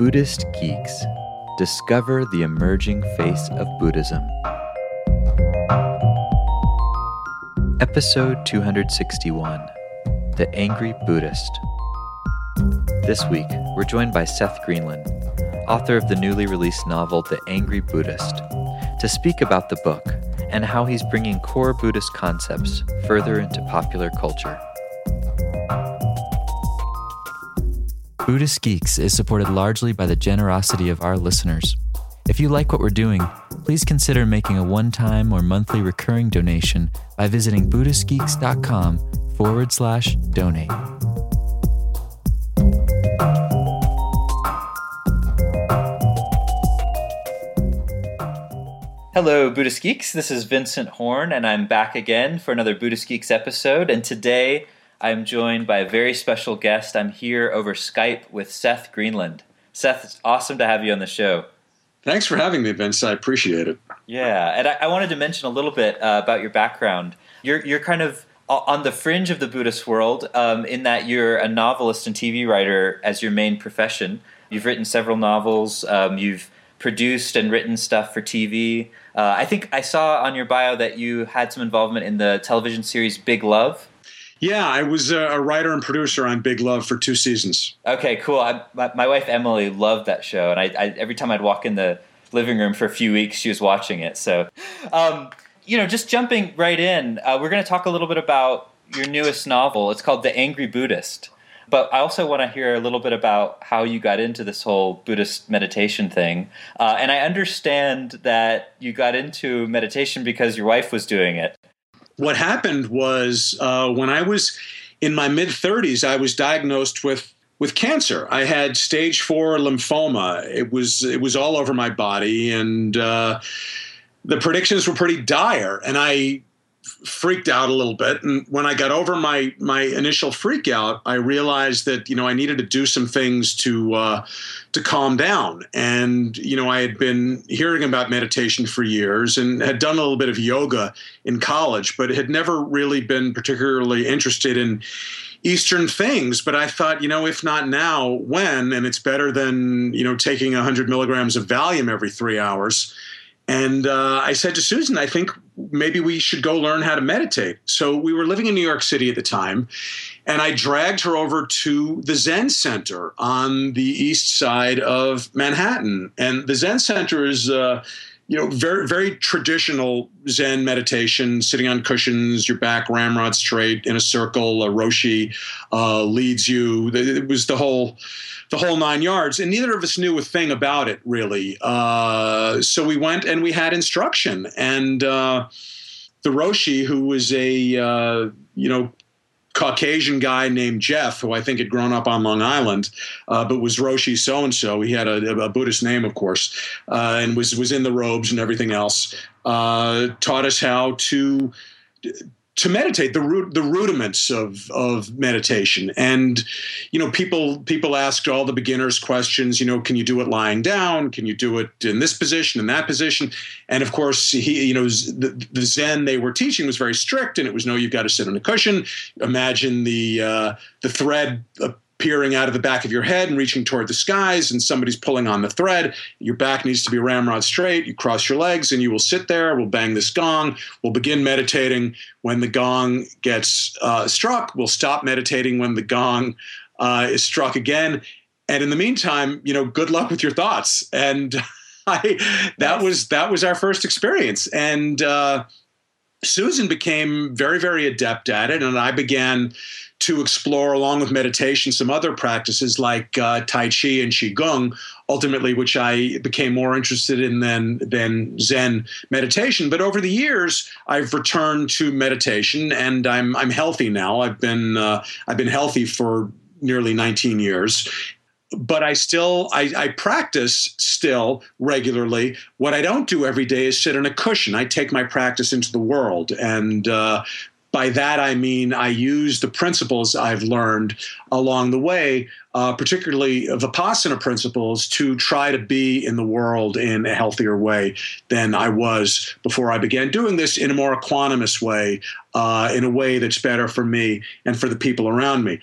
Buddhist Geeks Discover the Emerging Face of Buddhism. Episode 261 The Angry Buddhist. This week, we're joined by Seth Greenland, author of the newly released novel The Angry Buddhist, to speak about the book and how he's bringing core Buddhist concepts further into popular culture. Buddhist Geeks is supported largely by the generosity of our listeners. If you like what we're doing, please consider making a one time or monthly recurring donation by visiting BuddhistGeeks.com forward slash donate. Hello, Buddhist Geeks. This is Vincent Horn, and I'm back again for another Buddhist Geeks episode. And today I'm joined by a very special guest. I'm here over Skype with Seth Greenland. Seth, it's awesome to have you on the show. Thanks for having me, Vince. I appreciate it. Yeah, and I, I wanted to mention a little bit uh, about your background. You're you're kind of on the fringe of the Buddhist world, um, in that you're a novelist and TV writer as your main profession. You've written several novels. Um, you've produced and written stuff for TV. Uh, I think I saw on your bio that you had some involvement in the television series Big Love. Yeah, I was a writer and producer on Big Love for two seasons. Okay, cool. I, my, my, wife Emily loved that show, and I, I, every time I'd walk in the living room for a few weeks, she was watching it. So, um, you know, just jumping right in, uh, we're going to talk a little bit about your newest novel. It's called The Angry Buddhist. But I also want to hear a little bit about how you got into this whole Buddhist meditation thing. Uh, and I understand that you got into meditation because your wife was doing it what happened was uh, when I was in my mid 30s, I was diagnosed with with cancer. I had stage four lymphoma. It was it was all over my body, and uh, the predictions were pretty dire. And I freaked out a little bit. And when I got over my my initial freak out, I realized that you know I needed to do some things to uh, to calm down. And you know I had been hearing about meditation for years and had done a little bit of yoga in college, but had never really been particularly interested in Eastern things. But I thought, you know, if not now, when? And it's better than you know taking 100 milligrams of Valium every three hours. And uh, I said to Susan, I think maybe we should go learn how to meditate. So we were living in New York City at the time, and I dragged her over to the Zen Center on the east side of Manhattan. And the Zen Center is, uh, you know, very very traditional Zen meditation, sitting on cushions, your back ramrod straight in a circle. A roshi uh, leads you. It was the whole the whole nine yards. And neither of us knew a thing about it really. Uh, so we went and we had instruction. And uh, the Roshi, who was a uh, you know Caucasian guy named Jeff, who I think had grown up on Long Island, uh, but was Roshi so and so. He had a, a, Buddhist name, of course, uh, and was was in the robes and everything else. Uh, taught us how to to meditate the root the rudiments of of meditation. And you know people people ask all the beginners questions you know can you do it lying down? Can you do it in this position in that position? And of course he you know the, the zen they were teaching was very strict and it was no you've got to sit on a cushion. Imagine the uh, the thread peering out of the back of your head and reaching toward the skies, and somebody's pulling on the thread. Your back needs to be ramrod straight. You cross your legs, and you will sit there. We'll bang this gong. We'll begin meditating. When the gong gets uh, struck, we'll stop meditating when the gong uh, is struck again. And in the meantime, you know, good luck with your thoughts. And I, that was that was our first experience. And uh, Susan became very, very adept at it, and I began to explore, along with meditation, some other practices like uh, Tai Chi and Qigong, ultimately, which I became more interested in than, than Zen meditation. But over the years, I've returned to meditation, and I'm I'm healthy now. I've been uh, I've been healthy for nearly 19 years, but I still I, I, practice still regularly. What I don't do every day is sit on a cushion. I take my practice into the world, and uh, by that, I mean I use the principles I've learned along the way, uh, particularly Vipassana principles, to try to be in the world in a healthier way than I was before I began doing this in a more equanimous way, uh, in a way that's better for me and for the people around me.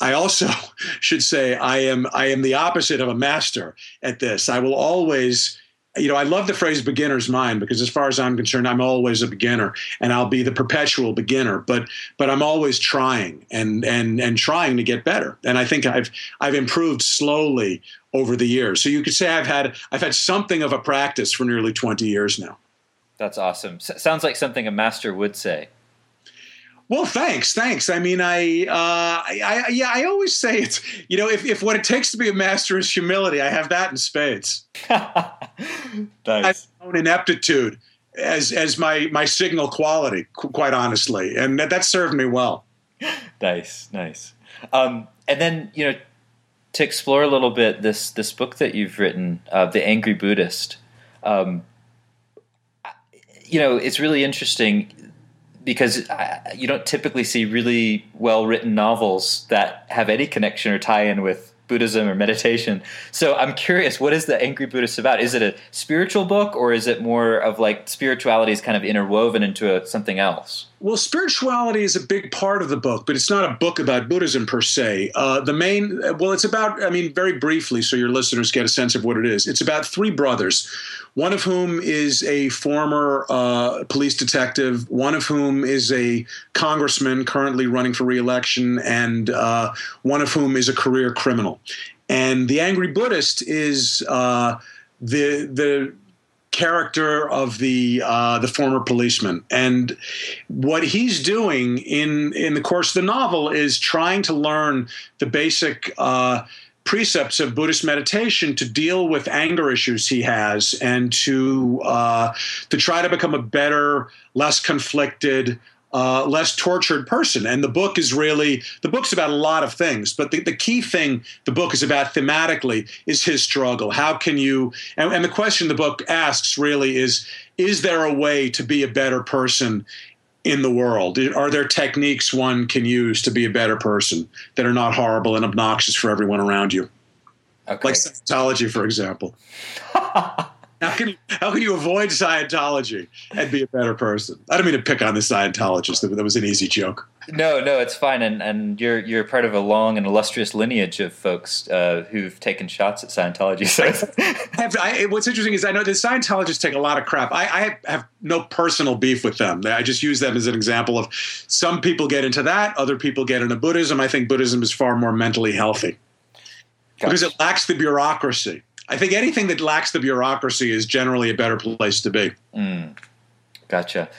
I also should say I am I am the opposite of a master at this. I will always you know, I love the phrase beginner's mind because as far as I'm concerned, I'm always a beginner and I'll be the perpetual beginner, but but I'm always trying and and and trying to get better. And I think I've I've improved slowly over the years. So you could say I've had I've had something of a practice for nearly 20 years now. That's awesome. S- sounds like something a master would say. Well, thanks, thanks. I mean, I, uh, I, I, yeah, I always say it's, you know, if, if what it takes to be a master is humility, I have that in spades. nice. own ineptitude as as my my signal quality, quite honestly, and that, that served me well. Nice, nice. Um, and then you know, to explore a little bit this this book that you've written, uh, the Angry Buddhist. Um, you know, it's really interesting because you don't typically see really well written novels that have any connection or tie in with Buddhism or meditation. So I'm curious, what is the Angry Buddhist about? Is it a spiritual book or is it more of like spirituality is kind of interwoven into a, something else? Well, spirituality is a big part of the book, but it's not a book about Buddhism per se. Uh, the main, well, it's about, I mean, very briefly, so your listeners get a sense of what it is. It's about three brothers, one of whom is a former uh, police detective, one of whom is a congressman currently running for reelection, and uh, one of whom is a career criminal. And the Angry Buddhist is uh, the the character of the uh, the former policeman, and what he's doing in in the course of the novel is trying to learn the basic. Uh, precepts of Buddhist meditation to deal with anger issues he has and to uh, to try to become a better, less conflicted, uh, less tortured person. And the book is really the book's about a lot of things, but the, the key thing the book is about thematically is his struggle. How can you? And, and the question the book asks really is: Is there a way to be a better person? In the world, are there techniques one can use to be a better person that are not horrible and obnoxious for everyone around you? Okay. Like Scientology, for example. How can you, how can you avoid Scientology and be a better person? I don't mean to pick on the Scientologists. That, was an easy joke. No, no, it's fine. And and you're you're part of a long and illustrious lineage of folks uh, who've taken shots at Scientology. So I have, I, what's interesting is I know the Scientologists take a lot of crap. I, I have no personal beef with them. I just use them as an example of some people get into that, other people get into Buddhism. I think Buddhism is far more mentally healthy gotcha. because it lacks the bureaucracy. I think anything that lacks the bureaucracy is generally a better place to be. Mm, gotcha.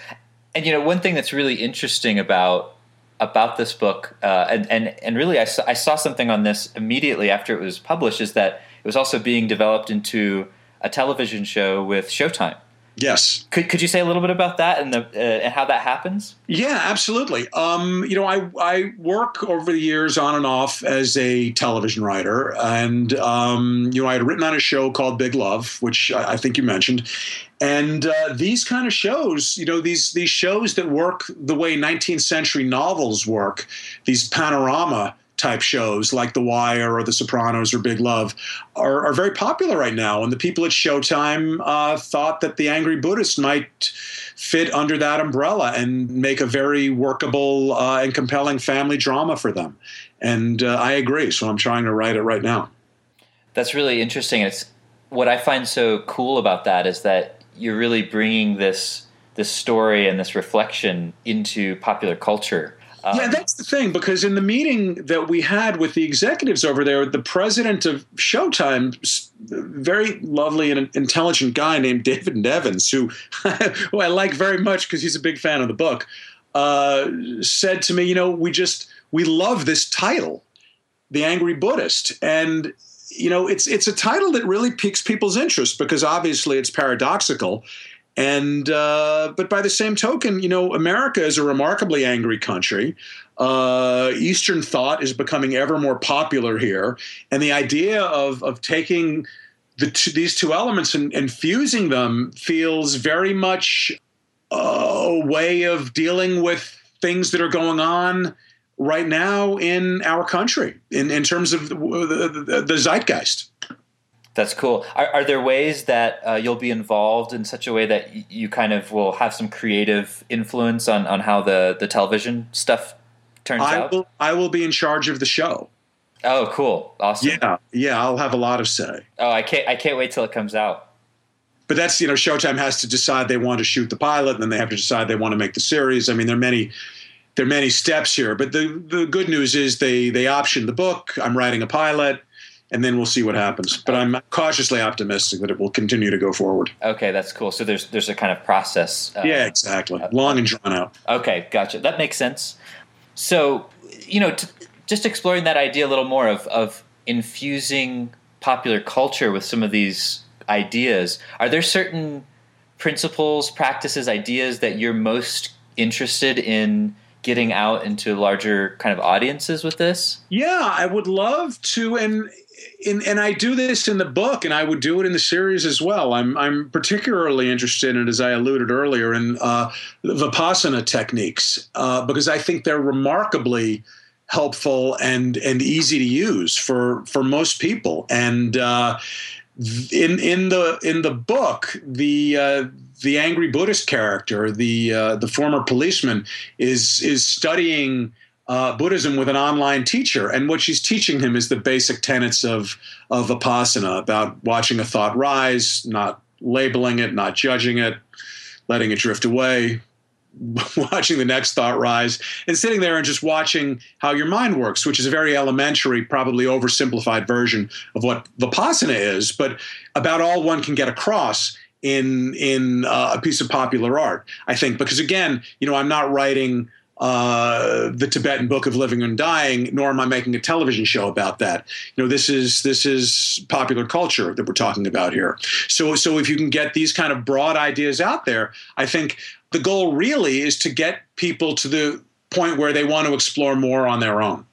And you know, one thing that's really interesting about about this book, uh, and, and and really, I saw, I saw something on this immediately after it was published, is that it was also being developed into a television show with Showtime. Yes. Could, could you say a little bit about that and the uh, and how that happens? Yeah, absolutely. Um, you know, I I work over the years on and off as a television writer, and um, you know, I had written on a show called Big Love, which I, I think you mentioned, and uh, these kind of shows, you know, these these shows that work the way 19th century novels work, these panorama type shows like The Wire or The Sopranos or Big Love are, are very popular right now. And the people at Showtime uh, thought that The Angry Buddhist might fit under that umbrella and make a very workable uh, and compelling family drama for them. And uh, I agree. So I'm trying to write it right now. That's really interesting. It's what I find so cool about that is that you're really bringing this this story and this reflection into popular culture um, yeah, that's the thing because in the meeting that we had with the executives over there, the president of Showtime, very lovely and intelligent guy named David Nevins, who, who I like very much because he's a big fan of the book, uh, said to me, "You know, we just we love this title, The Angry Buddhist," and you know, it's it's a title that really piques people's interest because obviously it's paradoxical and uh, but by the same token, you know, America is a remarkably angry country. Uh, Eastern thought is becoming ever more popular here, and the idea of of taking the two, these two elements and, and fusing them feels very much a way of dealing with things that are going on right now in our country in, in terms of the, the, the zeitgeist. That's cool. Are, are there ways that uh, you'll be involved in such a way that you kind of will have some creative influence on, on how the, the television stuff turns I out. will, I will be in charge of the show. Oh, cool, awesome. Yeah, yeah, I'll have a lot of say. Oh, I can't I can't wait till it comes out. But that's you know, Showtime has to decide they want to shoot the pilot, and then they have to decide they want to make the series. I mean, there are many there are many steps here. But the the good news is they they optioned the book. I'm writing a pilot. And then we'll see what happens. But I'm cautiously optimistic that it will continue to go forward. Okay, that's cool. So there's there's a kind of process. Uh, yeah, exactly. Long and drawn out. Okay, gotcha. That makes sense. So, you know, t- just exploring that idea a little more of, of infusing popular culture with some of these ideas, are there certain principles, practices, ideas that you're most interested in getting out into larger kind of audiences with this? Yeah, I would love to. And in, and I do this in the book, and I would do it in the series as well. I'm I'm particularly interested in, as I alluded earlier, in uh, vipassana techniques uh, because I think they're remarkably helpful and and easy to use for for most people. And uh, in in the in the book, the uh, the angry Buddhist character, the uh, the former policeman, is is studying uh, Buddhism with an online teacher, and what she's teaching him is the basic tenets of of vipassana about watching a thought rise, not labeling it, not judging it, letting it drift away, watching the next thought rise, and sitting there and just watching how your mind works, which is a very elementary, probably oversimplified version of what vipassana is, but about all one can get across in in uh, a piece of popular art. I think because again, you know, I'm not writing uh, the Tibetan Book of Living and Dying, nor am I making a television show about that. You know, this is this is popular culture that we're talking about here. So, so if you can get these kind of broad ideas out there, I think the goal really is to get people to the point where they want to explore more on their own.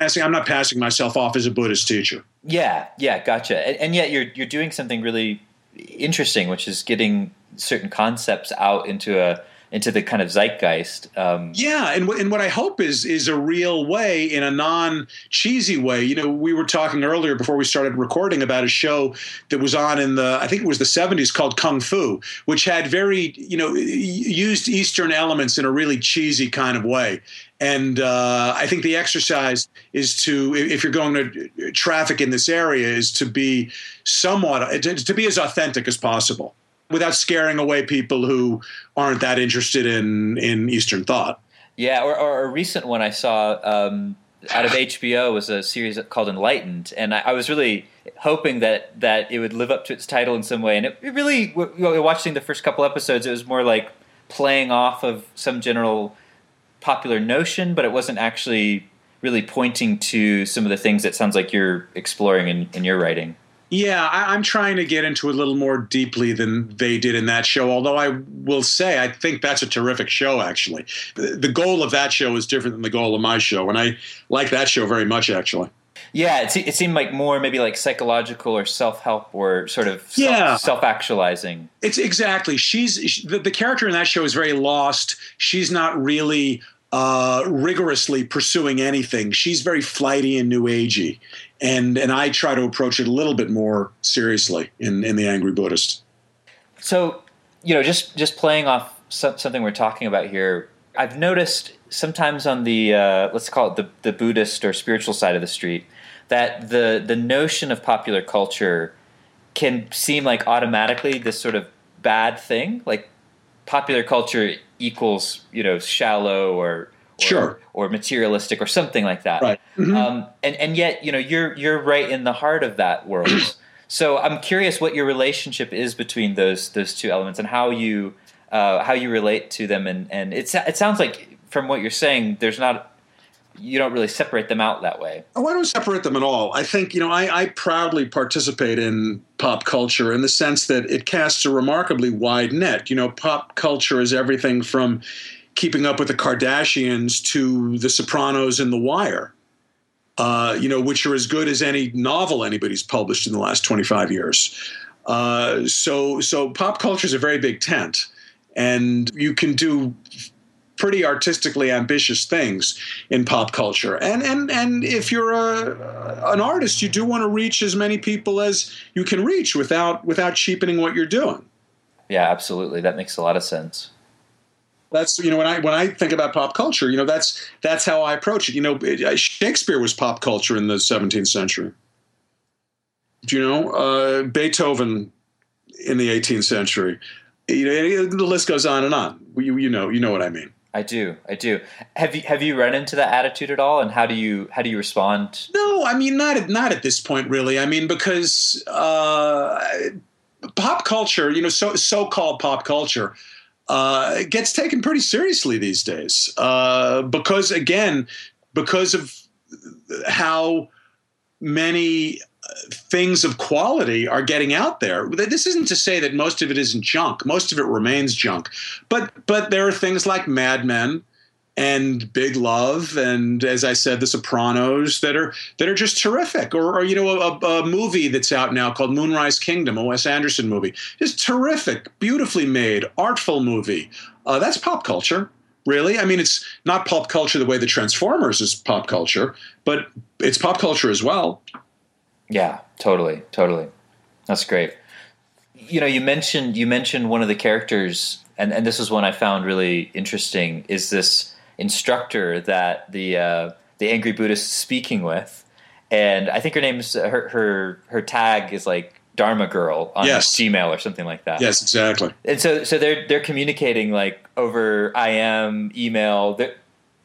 I'm not passing myself off as a Buddhist teacher. Yeah, yeah, gotcha. And, and yet you're you're doing something really interesting, which is getting certain concepts out into a into the kind of zeitgeist. Um, yeah, and and what I hope is is a real way, in a non cheesy way. You know, we were talking earlier before we started recording about a show that was on in the I think it was the '70s called Kung Fu, which had very you know used Eastern elements in a really cheesy kind of way. And uh, I think the exercise is to, if you're going to traffic in this area, is to be somewhat to be as authentic as possible without scaring away people who aren't that interested in in Eastern thought. Yeah, or, or a recent one I saw um, out of HBO was a series called Enlightened, and I, I, was really hoping that that it would live up to its title in some way. And it, it really, watching the first couple episodes, it was more like playing off of some general popular notion, but it wasn't actually really pointing to some of the things that sounds like you're exploring in, in your writing. Yeah, I, am trying to get into it a little more deeply than they did in that show. Although I will say, I think that's a terrific show. Actually, the, the goal of that show is different than the goal of my show, and I like that show very much. Actually. Yeah, it, it seemed like more maybe like psychological or self help or sort of yeah. self actualizing. It's exactly. She's she, the, the character in that show is very lost. She's not really uh, rigorously pursuing anything. She's very flighty and new agey, and and I try to approach it a little bit more seriously in in the Angry Buddhist. So, you know, just just playing off something we're talking about here, I've noticed sometimes on the uh, let's call it the the Buddhist or spiritual side of the street that the the notion of popular culture can seem like automatically this sort of bad thing, like popular culture equals you know shallow or, or sure or materialistic or something like that. Right. Mm-hmm. Um, and and yet you know you're you're right in the heart of that world. so I'm curious what your relationship is between those those two elements and how you uh, how you relate to them. And and it it sounds like from what you're saying, there's not you don't really separate them out that way. Oh, I don't separate them at all. I think, you know, I, I, proudly participate in pop culture in the sense that it casts a remarkably wide net. You know, pop culture is everything from keeping up with the Kardashians to The Sopranos and The Wire, uh, you know, which are as good as any novel anybody's published in the last 25 years. Uh, so, so pop culture is a very big tent. And you can do pretty artistically ambitious things in pop culture. And and and if you're a an artist, you do want to reach as many people as you can reach without without cheapening what you're doing. Yeah, absolutely. That makes a lot of sense. That's you know when I when I think about pop culture, you know that's that's how I approach it. You know, Shakespeare was pop culture in the 17th century. Do you know uh, Beethoven in the 18th century? You know, the list goes on and on. You, you know, you know what I mean. I do, I do. Have you have you run into that attitude at all, and how do you how do you respond? No, I mean not at not at this point, really. I mean because uh, pop culture, you know, so so called pop culture, uh, gets taken pretty seriously these days uh, because again, because of how many things of quality are getting out there. This isn't to say that most of it isn't junk. Most of it remains junk. But but there are things like Mad Men and Big Love and as I said, The Sopranos that are that are just terrific. Or, or you know, a, a, movie that's out now called Moonrise Kingdom, a Wes Anderson movie, is terrific, beautifully made, artful movie. Uh, that's pop culture really. I mean, it's not pop culture the way the Transformers is pop culture, but it's pop culture as well. Yeah, totally, totally. That's great. You know, you mentioned you mentioned one of the characters, and and this is one I found really interesting. Is this instructor that the uh, the angry Buddhist is speaking with, and I think her name's her her her tag is like Dharma girl on yes. Gmail or something like that. Yes, exactly. And so so they're they're communicating like over IM email. That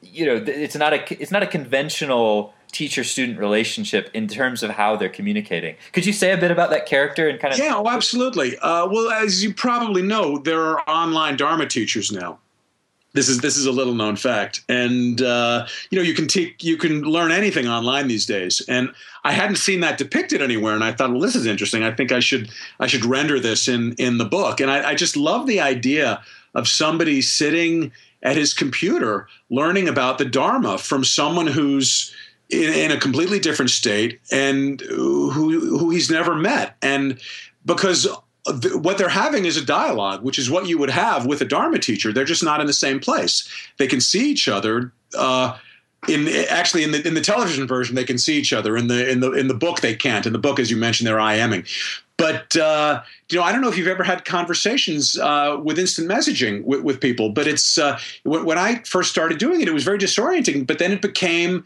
you know, it's not a it's not a conventional teacher student relationship in terms of how they're communicating. Could you say a bit about that character and kind of? Yeah, oh, absolutely. Uh, well, as you probably know, there are online Dharma teachers now. This is this is a little known fact, and uh, you know you can take you can learn anything online these days. And I hadn't seen that depicted anywhere, and I thought, well, this is interesting. I think I should I should render this in in the book. And I, I just love the idea of somebody sitting at his computer learning about the Dharma from someone who's in, in, a completely different state and who who he's never met and because what they're having is a dialogue which is what you would have with a dharma teacher. They're just not in the same place. They can see each other uh, in actually in the in the television version they can see each other. In the in the in the book they can't. In the book as you mentioned they're IMing but uh, you know I don't know if you've ever had conversations uh, with instant messaging with, with people but it's uh, when I first started doing it it was very disorienting but then it became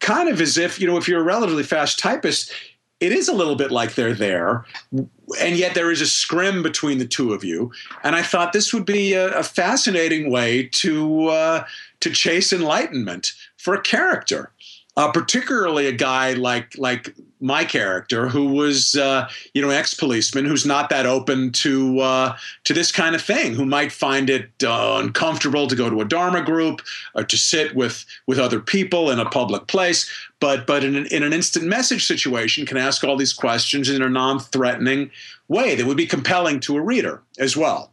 kind of as if, you know, if you're a relatively fast typist, it is a little bit like they're there, and yet there is a scrim between the two of you. And I thought this would be a, a fascinating way to uh, to chase enlightenment for a character uh, particularly a guy like like my character who was uh, you know ex policeman who's not that open to uh, to this kind of thing who might find it uh, uncomfortable to go to a dharma group or to sit with with other people in a public place. But but in an, in an instant message situation can ask all these questions in a non-threatening way that would be compelling to a reader as well.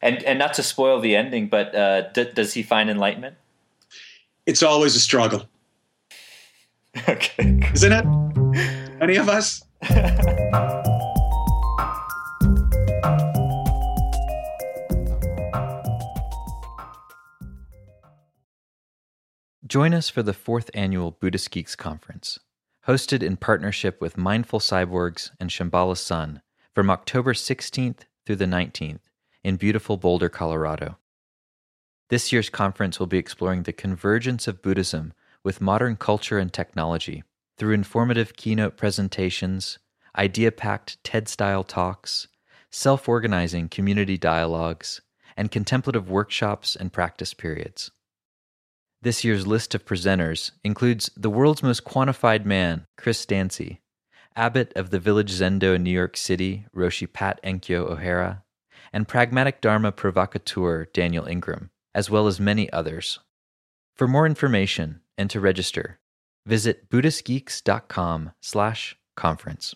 And and not to spoil the ending but uh, d- does he find enlightenment? It's always a struggle Okay. Isn't it? Any of us? Join us for the fourth annual Buddhist Geeks Conference, hosted in partnership with Mindful Cyborgs and Shambhala Sun from October 16th through the 19th in beautiful Boulder, Colorado. This year's conference will be exploring the convergence of Buddhism with modern culture and technology through informative keynote presentations, idea packed TED style talks, self organizing community dialogues, and contemplative workshops and practice periods. This year's list of presenters includes the world's most quantified man, Chris Dancy, abbot of the Village Zendo in New York City, Roshi Pat Enkyo O'Hara, and pragmatic Dharma provocateur Daniel Ingram, as well as many others. For more information, and to register, visit buddhistgeeks.com slash conference.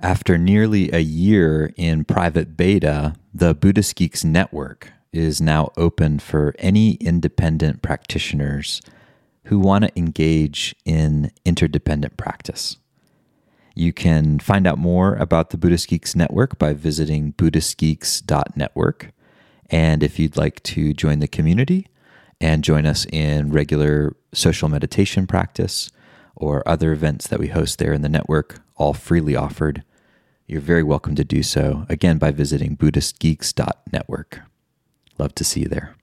After nearly a year in private beta, the Buddhist Geeks Network is now open for any independent practitioners who want to engage in interdependent practice. You can find out more about the Buddhist Geeks Network by visiting buddhistgeeks.network. And if you'd like to join the community, and join us in regular social meditation practice or other events that we host there in the network, all freely offered, you're very welcome to do so, again, by visiting BuddhistGeeks.network. Love to see you there.